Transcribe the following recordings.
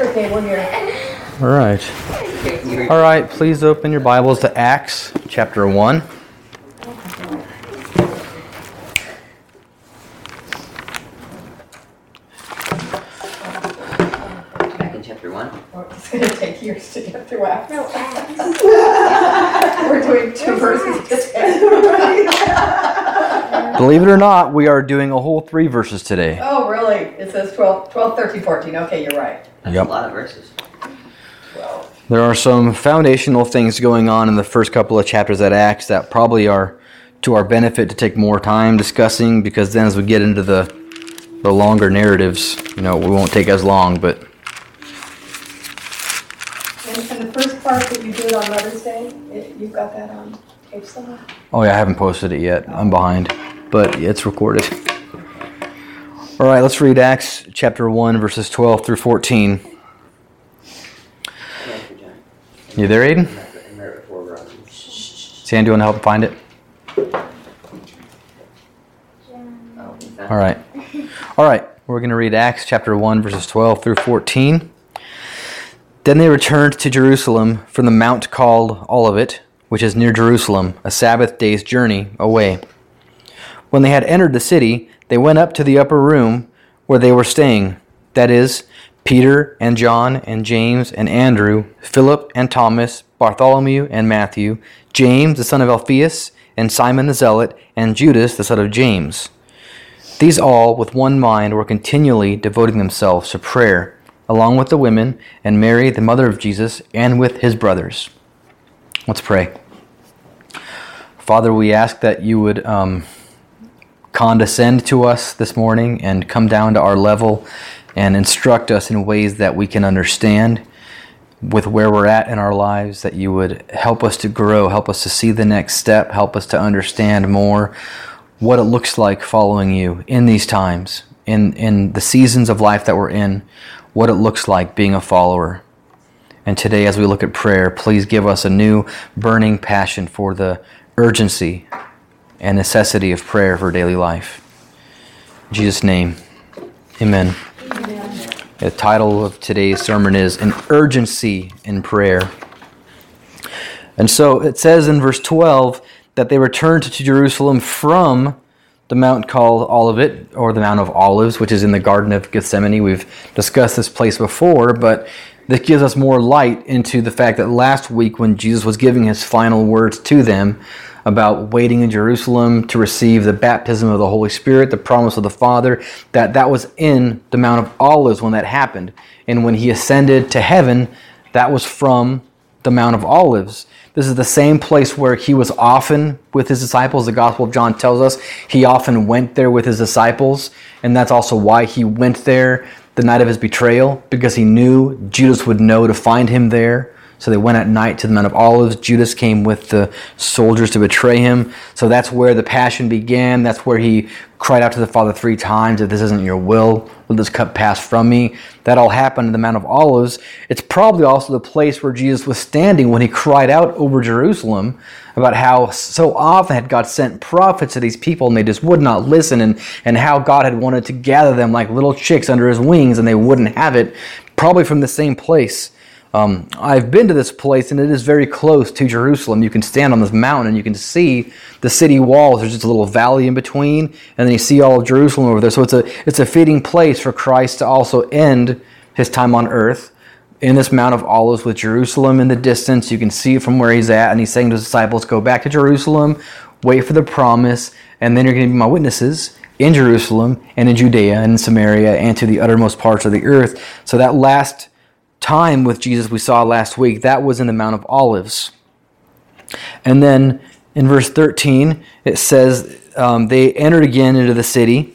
Okay, we're here. All right. All right, please open your Bibles to Acts chapter 1. Back in chapter one. Oh, it's gonna take years to get through Acts. We're doing two verses today. Believe it or not, we are doing a whole three verses today. Oh, really? It says 12, 12, 13, 14. Okay, you're right. That's Yep. a lot of verses. 12. There are some foundational things going on in the first couple of chapters at Acts that probably are to our benefit to take more time discussing because then as we get into the the longer narratives, you know, we won't take as long, but And, and the first part that you did on Mother's Day, it, you've got that on tape somewhere? Oh yeah, I haven't posted it yet. I'm behind, but it's recorded. All right, let's read Acts chapter 1 verses 12 through 14. You, there, Aiden? And right before we're on. Sam, do you want to help find it? All right. All right. We're going to read Acts chapter 1, verses 12 through 14. Then they returned to Jerusalem from the mount called Olivet, which is near Jerusalem, a Sabbath day's journey away. When they had entered the city, they went up to the upper room where they were staying that is, Peter and John and James and Andrew, Philip and Thomas, Bartholomew and Matthew, James the son of Alphaeus, and Simon the Zealot, and Judas the son of James. These all, with one mind, were continually devoting themselves to prayer, along with the women, and Mary, the mother of Jesus, and with his brothers. Let's pray. Father, we ask that you would um, condescend to us this morning and come down to our level and instruct us in ways that we can understand with where we're at in our lives, that you would help us to grow, help us to see the next step, help us to understand more what it looks like following you in these times, in, in the seasons of life that we're in, what it looks like being a follower. And today, as we look at prayer, please give us a new burning passion for the urgency and necessity of prayer for daily life. In Jesus' name, amen. The title of today's sermon is An Urgency in Prayer. And so it says in verse 12 that they returned to Jerusalem from the mount called Olivet, or the Mount of Olives, which is in the Garden of Gethsemane. We've discussed this place before, but this gives us more light into the fact that last week, when Jesus was giving his final words to them about waiting in Jerusalem to receive the baptism of the Holy Spirit, the promise of the Father, that that was in the Mount of Olives when that happened. And when he ascended to heaven, that was from the Mount of Olives. This is the same place where he was often with his disciples. The Gospel of John tells us he often went there with his disciples, and that's also why he went there the night of his betrayal, because he knew Judas would know to find him there. So they went at night to the Mount of Olives. Judas came with the soldiers to betray him. So that's where the passion began. That's where he cried out to the Father three times, If this isn't your will, let this cup pass from me. That all happened in the Mount of Olives. It's probably also the place where Jesus was standing when he cried out over Jerusalem about how so often had God sent prophets to these people and they just would not listen, and, and how God had wanted to gather them like little chicks under his wings and they wouldn't have it. Probably from the same place. Um, I've been to this place and it is very close to Jerusalem. You can stand on this mountain and you can see the city walls. There's just a little valley in between, and then you see all of Jerusalem over there. So it's a it's a fitting place for Christ to also end his time on earth in this Mount of Olives with Jerusalem in the distance. You can see it from where he's at, and he's saying to his disciples, "Go back to Jerusalem, wait for the promise, and then you're going to be my witnesses." In Jerusalem and in Judea and in Samaria and to the uttermost parts of the earth. So that last time with Jesus we saw last week, that was in the Mount of Olives. And then in verse 13, it says um, they entered again into the city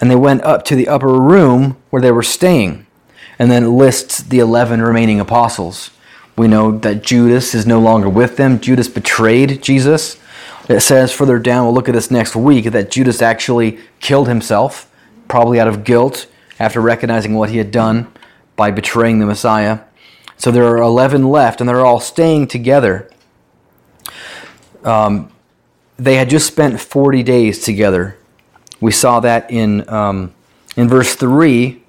and they went up to the upper room where they were staying. And then it lists the 11 remaining apostles. We know that Judas is no longer with them. Judas betrayed Jesus. It says further down, we'll look at this next week, that Judas actually killed himself, probably out of guilt after recognizing what he had done by betraying the Messiah. So there are 11 left, and they're all staying together. Um, they had just spent 40 days together. We saw that in, um, in verse 3.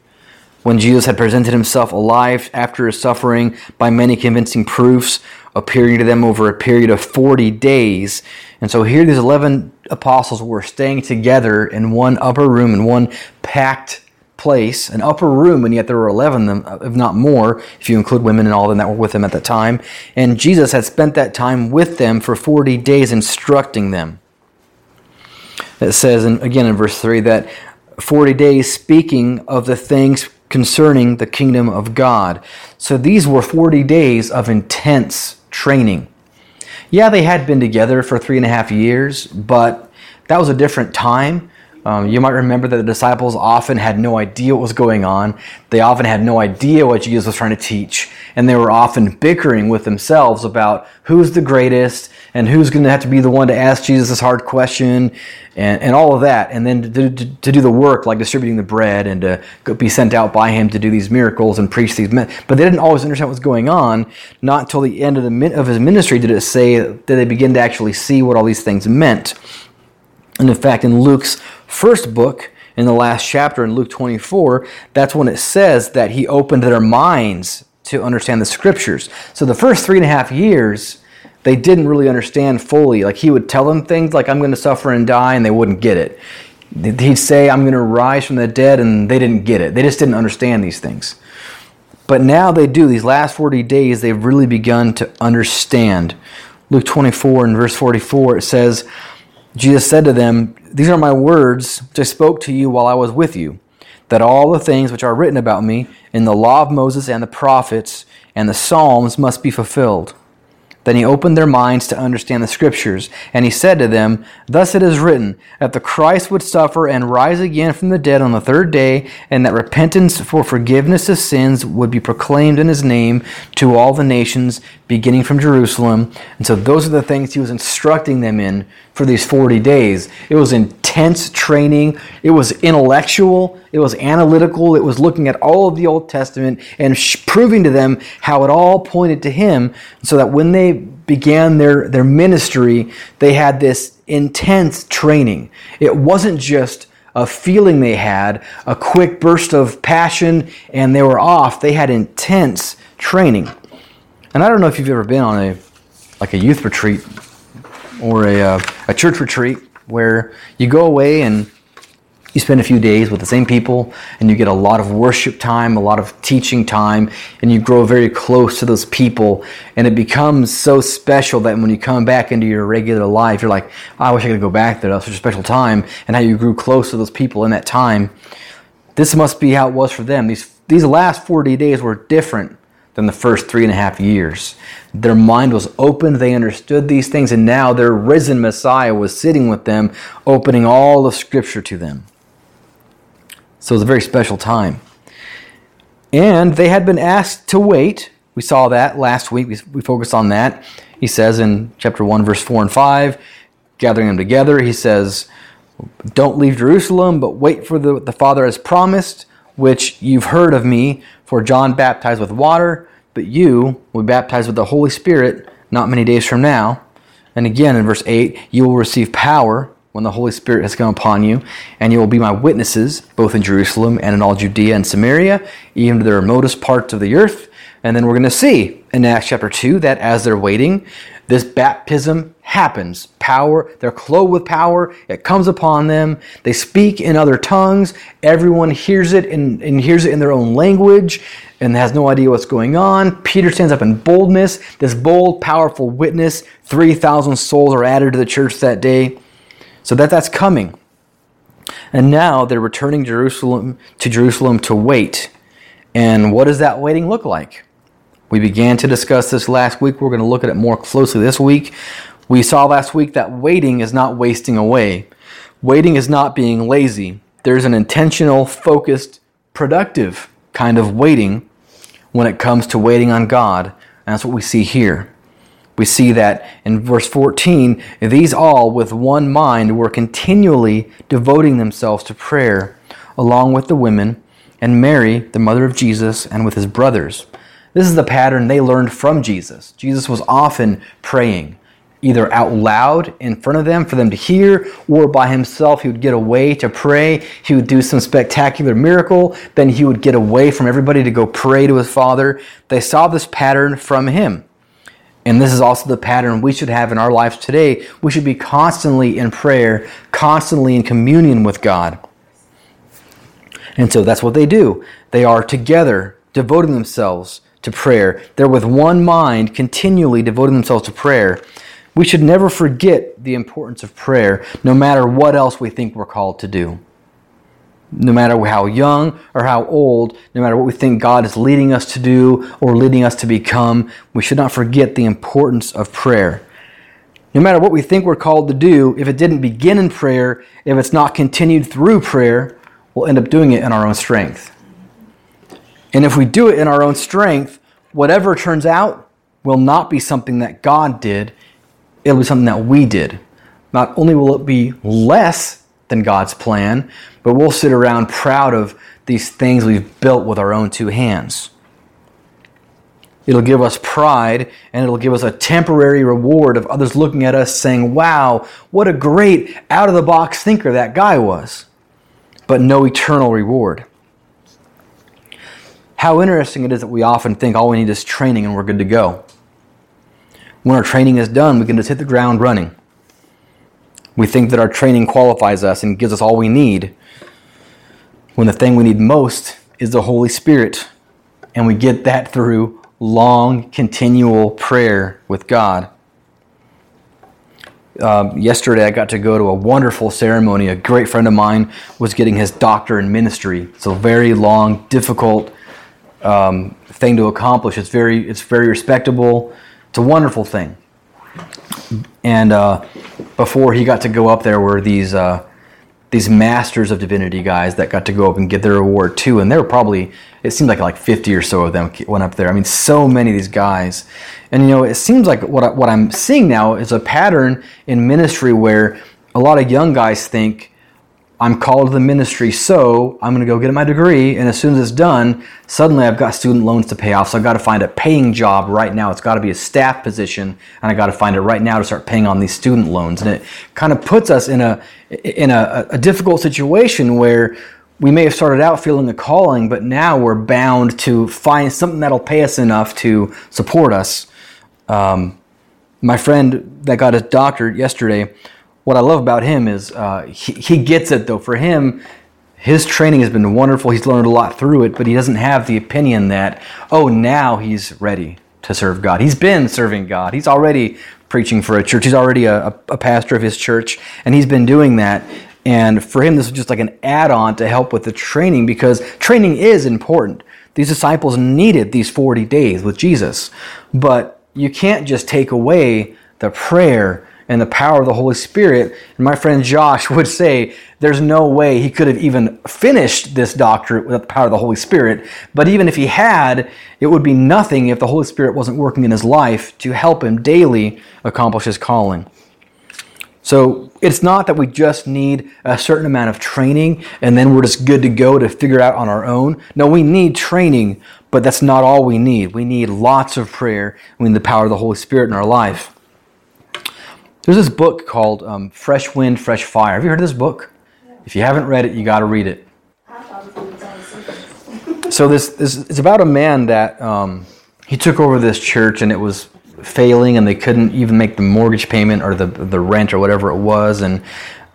when Jesus had presented himself alive after his suffering by many convincing proofs, appearing to them over a period of 40 days. And so here these 11 apostles were staying together in one upper room, in one packed place, an upper room, and yet there were 11 of them, if not more, if you include women and all them that were with them at that time. And Jesus had spent that time with them for 40 days instructing them. It says, in, again in verse 3, that 40 days speaking of the things concerning the kingdom of God. So these were 40 days of intense training. Yeah, they had been together for three and a half years, but that was a different time. Um, you might remember that the disciples often had no idea what was going on. They often had no idea what Jesus was trying to teach. And they were often bickering with themselves about who's the greatest and who's going to have to be the one to ask Jesus this hard question and, and all of that. And then to, to, to do the work like distributing the bread and to be sent out by him to do these miracles and preach these. Men. But they didn't always understand what was going on. Not until the end of, the, of his ministry did it say that they begin to actually see what all these things meant. And in fact, in Luke's first book, in the last chapter, in Luke 24, that's when it says that he opened their minds to understand the scriptures. So the first three and a half years, they didn't really understand fully. Like he would tell them things like, I'm going to suffer and die, and they wouldn't get it. He'd say, I'm going to rise from the dead, and they didn't get it. They just didn't understand these things. But now they do. These last 40 days, they've really begun to understand. Luke 24 and verse 44, it says, Jesus said to them, These are my words which I spoke to you while I was with you, that all the things which are written about me in the law of Moses and the prophets and the Psalms must be fulfilled. Then he opened their minds to understand the Scriptures, and he said to them, Thus it is written, that the Christ would suffer and rise again from the dead on the third day, and that repentance for forgiveness of sins would be proclaimed in his name to all the nations, beginning from Jerusalem. And so those are the things he was instructing them in for these 40 days. It was intense training, it was intellectual, it was analytical, it was looking at all of the Old Testament and proving to them how it all pointed to him, so that when they began their, their ministry, they had this intense training. It wasn't just a feeling they had, a quick burst of passion, and they were off. They had intense training. And I don't know if you've ever been on a like a youth retreat or a, uh, a church retreat where you go away and you spend a few days with the same people and you get a lot of worship time, a lot of teaching time, and you grow very close to those people. And it becomes so special that when you come back into your regular life, you're like, I wish I could go back there. That was such a special time. And how you grew close to those people in that time. This must be how it was for them. These, these last 40 days were different than the first three and a half years. Their mind was opened, they understood these things, and now their risen Messiah was sitting with them, opening all of Scripture to them. So it was a very special time. And they had been asked to wait. We saw that last week. We, we focused on that. He says in chapter 1, verse 4 and 5, gathering them together, he says, Don't leave Jerusalem, but wait for the, the Father has promised, which you've heard of me. For John baptized with water, but you will be baptized with the Holy Spirit not many days from now. And again in verse 8, you will receive power when the Holy Spirit has come upon you, and you will be my witnesses, both in Jerusalem and in all Judea and Samaria, even to the remotest parts of the earth. And then we're going to see in Acts chapter 2 that as they're waiting, this baptism happens. Power, they're clothed with power, it comes upon them. They speak in other tongues. Everyone hears it and, and hears it in their own language and has no idea what's going on. Peter stands up in boldness, this bold, powerful witness. 3,000 souls are added to the church that day. So that that's coming. And now they're returning Jerusalem to Jerusalem to wait. And what does that waiting look like? We began to discuss this last week. We're going to look at it more closely this week. We saw last week that waiting is not wasting away. Waiting is not being lazy. There's an intentional, focused, productive kind of waiting when it comes to waiting on God. And that's what we see here we see that in verse 14, these all with one mind were continually devoting themselves to prayer, along with the women and Mary, the mother of Jesus, and with his brothers. This is the pattern they learned from Jesus. Jesus was often praying. either out loud in front of them for them to hear, or by himself. He would get away to pray. He would do some spectacular miracle. Then he would get away from everybody to go pray to his Father. They saw this pattern from him. And this is also the pattern we should have in our lives today. We should be constantly in prayer, constantly in communion with God. And so that's what they do. They are together, devoting themselves to prayer. They're with one mind, continually devoting themselves to prayer. We should never forget the importance of prayer, no matter what else we think we're called to do. No matter how young or how old, no matter what we think God is leading us to do or leading us to become, we should not forget the importance of prayer. No matter what we think we're called to do, if it didn't begin in prayer, if it's not continued through prayer, we'll end up doing it in our own strength. And if we do it in our own strength, whatever turns out will not be something that God did, it'll be something that we did. Not only will it be less than God's plan, but we'll sit around proud of these things we've built with our own two hands. It'll give us pride and it'll give us a temporary reward of others looking at us saying, wow, what a great out of the box thinker that guy was, but no eternal reward. How interesting it is that we often think all we need is training and we're good to go. When our training is done, we can just hit the ground running. We think that our training qualifies us and gives us all we need, when the thing we need most is the Holy Spirit. And we get that through long, continual prayer with God. Um, yesterday, I got to go to a wonderful ceremony. A great friend of mine was getting his doctor in ministry. It's a very long, difficult um, thing to accomplish. It's very, it's very respectable. It's a wonderful thing. And uh, before he got to go up there were these uh, these masters of divinity guys that got to go up and get their award too. And there were probably it seemed like like 50 or so of them went up there. I mean, so many of these guys. And you know, it seems like what I, what I'm seeing now is a pattern in ministry where a lot of young guys think I'm called to the ministry, so I'm going to go get my degree. And as soon as it's done, suddenly I've got student loans to pay off. So I've got to find a paying job right now. It's got to be a staff position, and I got to find it right now to start paying on these student loans. And it kind of puts us in a in a, a difficult situation where we may have started out feeling a calling, but now we're bound to find something that'll pay us enough to support us. Um, my friend that got his doctorate yesterday what I love about him is uh, he, he gets it though. For him, his training has been wonderful. He's learned a lot through it, but he doesn't have the opinion that, oh, now he's ready to serve God. He's been serving God. He's already preaching for a church. He's already a, a pastor of his church, and he's been doing that. And for him, this was just like an add on to help with the training because training is important. These disciples needed these 40 days with Jesus, but you can't just take away the prayer and the power of the Holy Spirit. And my friend Josh would say there's no way he could have even finished this doctorate without the power of the Holy Spirit. But even if he had, it would be nothing if the Holy Spirit wasn't working in his life to help him daily accomplish his calling. So it's not that we just need a certain amount of training and then we're just good to go to figure out on our own. No, we need training, but that's not all we need. We need lots of prayer. We need the power of the Holy Spirit in our life. There's this book called um, Fresh Wind, Fresh Fire. Have you heard of this book? If you haven't read it, you got to read it. so this, this it's about a man that um, he took over this church and it was failing and they couldn't even make the mortgage payment or the the rent or whatever it was and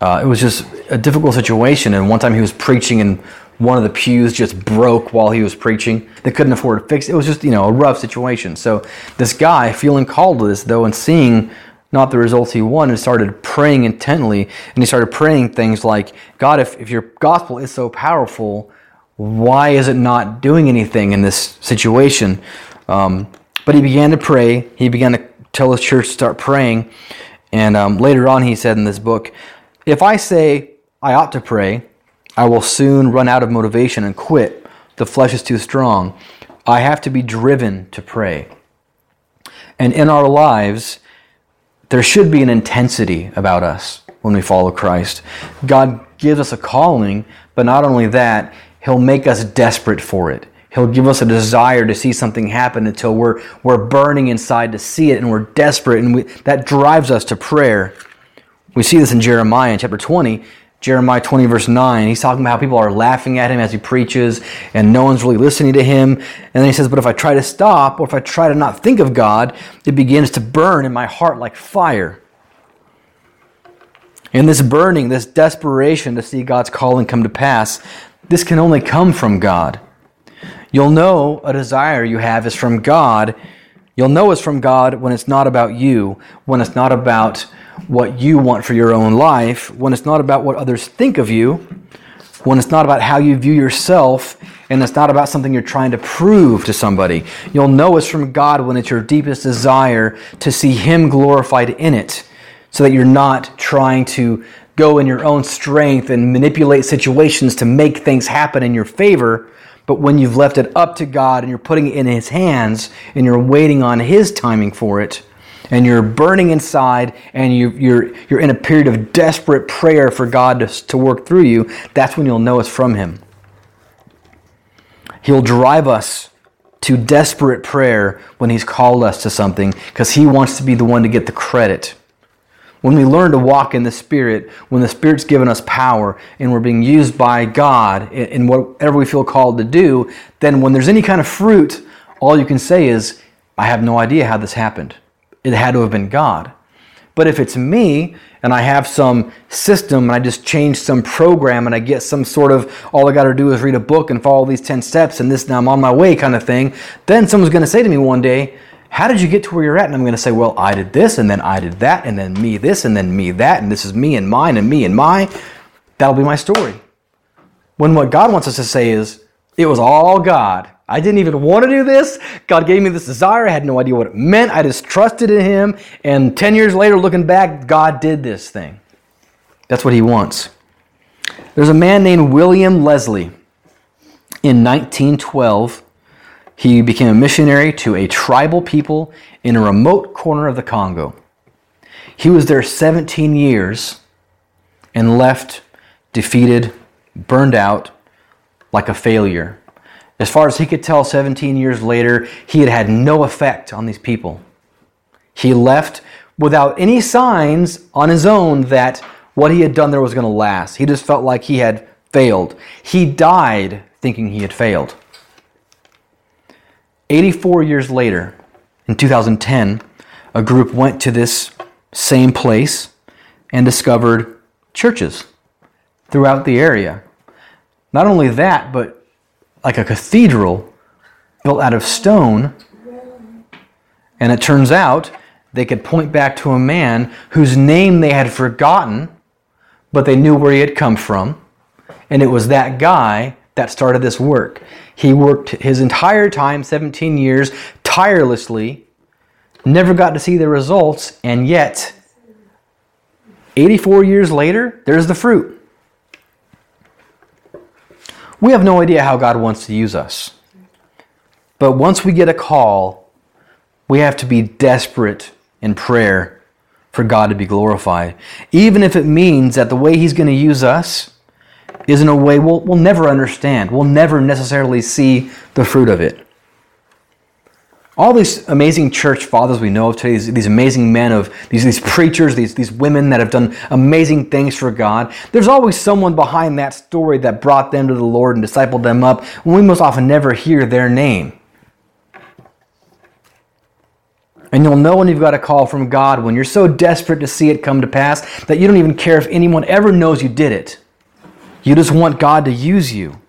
uh, it was just a difficult situation. And one time he was preaching and one of the pews just broke while he was preaching. They couldn't afford to fix it. It was just you know a rough situation. So this guy feeling called to this though and seeing not the results he wanted, started praying intently. And he started praying things like, God, if, if your gospel is so powerful, why is it not doing anything in this situation? Um, but he began to pray. He began to tell his church to start praying. And um, later on, he said in this book, If I say I ought to pray, I will soon run out of motivation and quit. The flesh is too strong. I have to be driven to pray. And in our lives, there should be an intensity about us when we follow Christ. God gives us a calling, but not only that, He'll make us desperate for it. He'll give us a desire to see something happen until we're, we're burning inside to see it and we're desperate, and we, that drives us to prayer. We see this in Jeremiah chapter 20. Jeremiah 20, verse 9, he's talking about how people are laughing at him as he preaches and no one's really listening to him. And then he says, But if I try to stop or if I try to not think of God, it begins to burn in my heart like fire. And this burning, this desperation to see God's calling come to pass, this can only come from God. You'll know a desire you have is from God. You'll know it's from God when it's not about you, when it's not about what you want for your own life, when it's not about what others think of you, when it's not about how you view yourself, and it's not about something you're trying to prove to somebody. You'll know it's from God when it's your deepest desire to see Him glorified in it so that you're not trying to go in your own strength and manipulate situations to make things happen in your favor. But when you've left it up to God and you're putting it in His hands and you're waiting on His timing for it, and you're burning inside and you, you're, you're in a period of desperate prayer for God to, to work through you, that's when you'll know it's from Him. He'll drive us to desperate prayer when He's called us to something because He wants to be the one to get the credit. When we learn to walk in the Spirit, when the Spirit's given us power and we're being used by God in whatever we feel called to do, then when there's any kind of fruit, all you can say is, I have no idea how this happened. It had to have been God. But if it's me and I have some system and I just change some program and I get some sort of all I got to do is read a book and follow these 10 steps and this now I'm on my way kind of thing, then someone's going to say to me one day, how did you get to where you're at? And I'm going to say, well, I did this, and then I did that, and then me this, and then me that, and this is me and mine, and me and my. That'll be my story. When what God wants us to say is, it was all God. I didn't even want to do this. God gave me this desire. I had no idea what it meant. I just trusted in Him. And 10 years later, looking back, God did this thing. That's what He wants. There's a man named William Leslie in 1912 he became a missionary to a tribal people in a remote corner of the Congo. He was there 17 years and left defeated, burned out, like a failure. As far as he could tell, 17 years later, he had had no effect on these people. He left without any signs on his own that what he had done there was going to last. He just felt like he had failed. He died thinking he had failed. 84 years later, in 2010, a group went to this same place and discovered churches throughout the area. Not only that, but like a cathedral built out of stone. And it turns out they could point back to a man whose name they had forgotten, but they knew where he had come from. And it was that guy that started this work. He worked his entire time, 17 years, tirelessly, never got to see the results, and yet, 84 years later, there's the fruit. We have no idea how God wants to use us. But once we get a call, we have to be desperate in prayer for God to be glorified. Even if it means that the way He's going to use us is in a way we'll, we'll never understand. We'll never necessarily see the fruit of it. All these amazing church fathers we know of today, these, these amazing men of these, these preachers, these, these women that have done amazing things for God, there's always someone behind that story that brought them to the Lord and discipled them up, we most often never hear their name. And you'll know when you've got a call from God when you're so desperate to see it come to pass that you don't even care if anyone ever knows you did it. You just want God to use you.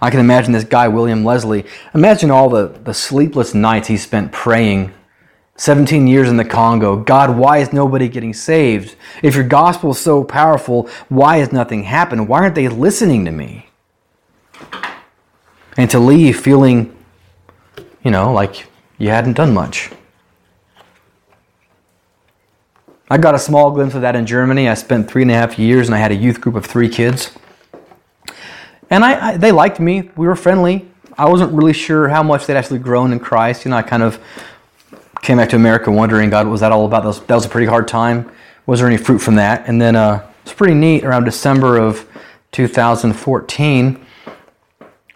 I can imagine this guy, William Leslie. Imagine all the, the sleepless nights he spent praying. 17 years in the Congo. God, why is nobody getting saved? If your gospel is so powerful, why has nothing happened? Why aren't they listening to me? And to leave feeling, you know, like you hadn't done much. I got a small glimpse of that in Germany. I spent three and a half years and I had a youth group of three kids. And I, I, they liked me. We were friendly. I wasn't really sure how much they'd actually grown in Christ. You know, I kind of came back to America wondering, God, was that all about? That was, that was a pretty hard time. Was there any fruit from that? And then uh, it's pretty neat. Around December of 2014,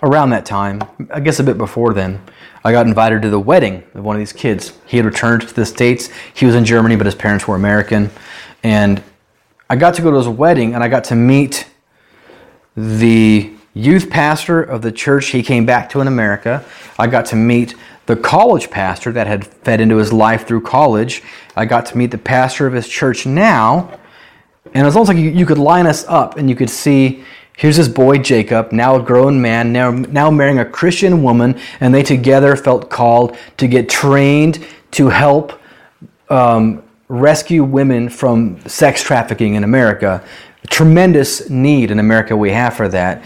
around that time, I guess a bit before then, I got invited to the wedding of one of these kids. He had returned to the States. He was in Germany, but his parents were American. And I got to go to his wedding and I got to meet the youth pastor of the church he came back to in America. I got to meet the college pastor that had fed into his life through college. I got to meet the pastor of his church now. And it was almost like you, could line us up and you could see here's this boy Jacob, now a grown man, now, now marrying a Christian woman, and they together felt called to get trained to help um, rescue women from sex trafficking in America. A tremendous need in America we have for that.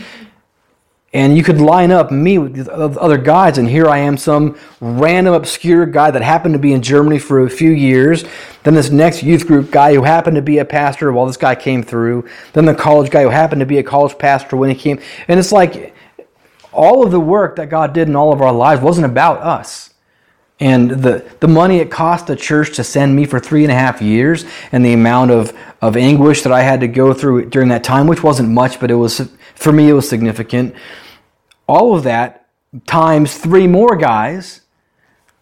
And you could line up me with other guys, and here I am, some random obscure guy that happened to be in Germany for a few years. Then this next youth group guy who happened to be a pastor while this guy came through. Then the college guy who happened to be a college pastor when he came. And it's like all of the work that God did in all of our lives wasn't about us and the, the money it cost the church to send me for three and a half years and the amount of, of anguish that i had to go through during that time which wasn't much but it was for me it was significant. All of that times three more guys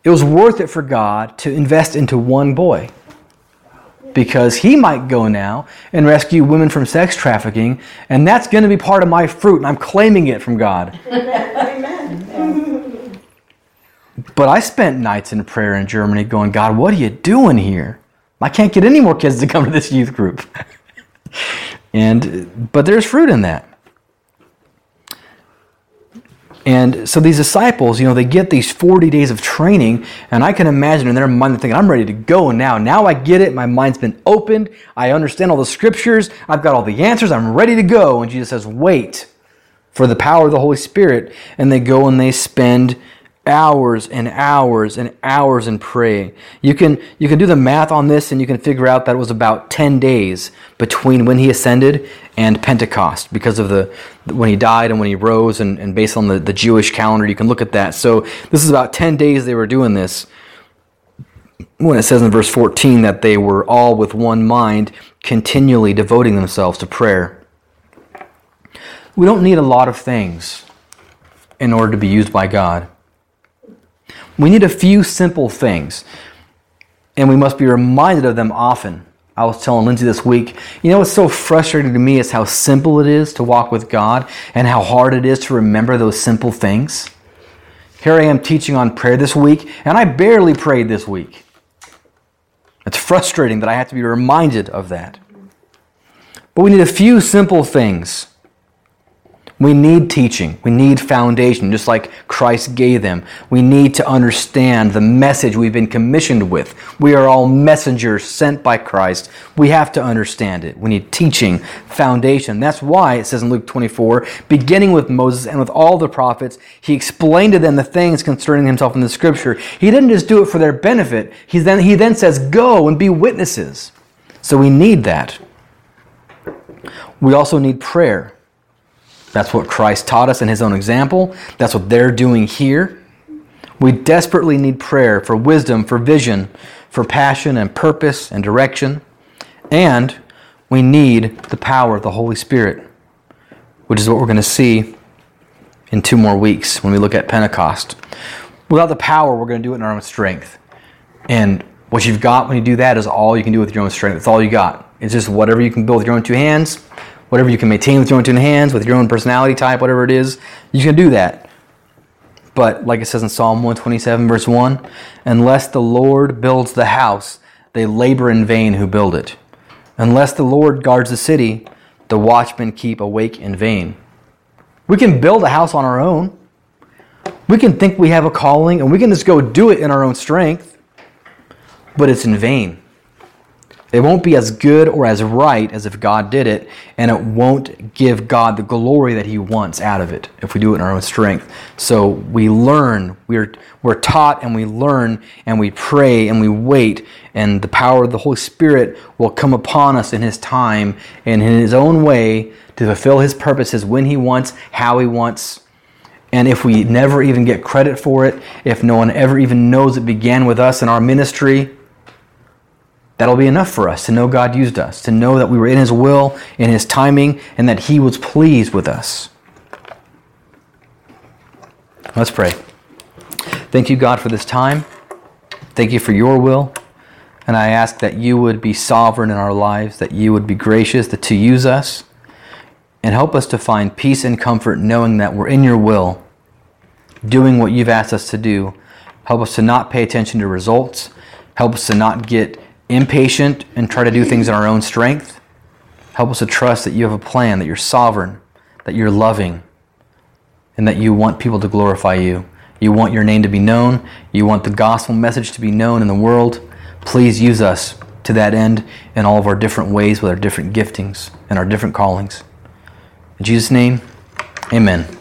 it was worth it for god to invest into one boy. Because he might go now and rescue women from sex trafficking and that's going to be part of my fruit and i'm claiming it from god But I spent nights in prayer in Germany going, God, what are you doing here? I can't get any more kids to come to this youth group. and but there's fruit in that. And so these disciples, you know, they get these 40 days of training, and I can imagine in their mind they're thinking, I'm ready to go now. Now I get it. My mind's been opened. I understand all the scriptures. I've got all the answers. I'm ready to go. And Jesus says, wait for the power of the Holy Spirit. And they go and they spend hours and hours and hours in praying. You can you can do the math on this and you can figure out that it was about 10 days between when he ascended and Pentecost because of the when he died and when he rose and, and based on the, the Jewish calendar you can look at that. So this is about 10 days they were doing this. When it says in verse 14 that they were all with one mind continually devoting themselves to prayer. We don't need a lot of things in order to be used by God. We need a few simple things, and we must be reminded of them often. I was telling Lindsay this week, you know what's so frustrating to me is how simple it is to walk with God and how hard it is to remember those simple things. Here I am teaching on prayer this week, and I barely prayed this week. It's frustrating that I have to be reminded of that. But we need a few simple things we need teaching. We need foundation, just like Christ gave them. We need to understand the message we've been commissioned with. We are all messengers sent by Christ. We have to understand it. We need teaching, foundation. That's why it says in Luke 24, beginning with Moses and with all the prophets, he explained to them the things concerning himself in the scripture. He didn't just do it for their benefit. He then, he then says, go and be witnesses. So we need that. We also need prayer. That's what Christ taught us in his own example. That's what they're doing here. We desperately need prayer for wisdom, for vision, for passion and purpose and direction. And we need the power of the Holy Spirit, which is what we're going to see in two more weeks when we look at Pentecost. Without the power, we're going to do it in our own strength. And what you've got when you do that is all you can do with your own strength. It's all you got. It's just whatever you can build with your own two hands whatever you can maintain with your own two hands, with your own personality type, whatever it is, you can do that. But like it says in Psalm 127, verse 1, unless the Lord builds the house, they labor in vain who build it. Unless the Lord guards the city, the watchmen keep awake in vain. We can build a house on our own. We can think we have a calling and we can just go do it in our own strength, but it's in vain. It won't be as good or as right as if God did it, and it won't give God the glory that He wants out of it if we do it in our own strength. So we learn, we're, we're taught, and we learn, and we pray, and we wait, and the power of the Holy Spirit will come upon us in His time and in His own way to fulfill His purposes when He wants, how He wants. And if we never even get credit for it, if no one ever even knows it began with us in our ministry, That'll be enough for us to know God used us, to know that we were in His will, in His timing, and that He was pleased with us. Let's pray. Thank you, God, for this time. Thank you for your will. And I ask that you would be sovereign in our lives, that you would be gracious, that to use us, and help us to find peace and comfort knowing that we're in your will, doing what you've asked us to do. Help us to not pay attention to results. Help us to not get impatient and try to do things in our own strength. Help us to trust that you have a plan, that you're sovereign, that you're loving, and that you want people to glorify you. You want your name to be known. You want the gospel message to be known in the world. Please use us to that end in all of our different ways with our different giftings and our different callings. In Jesus' name, amen.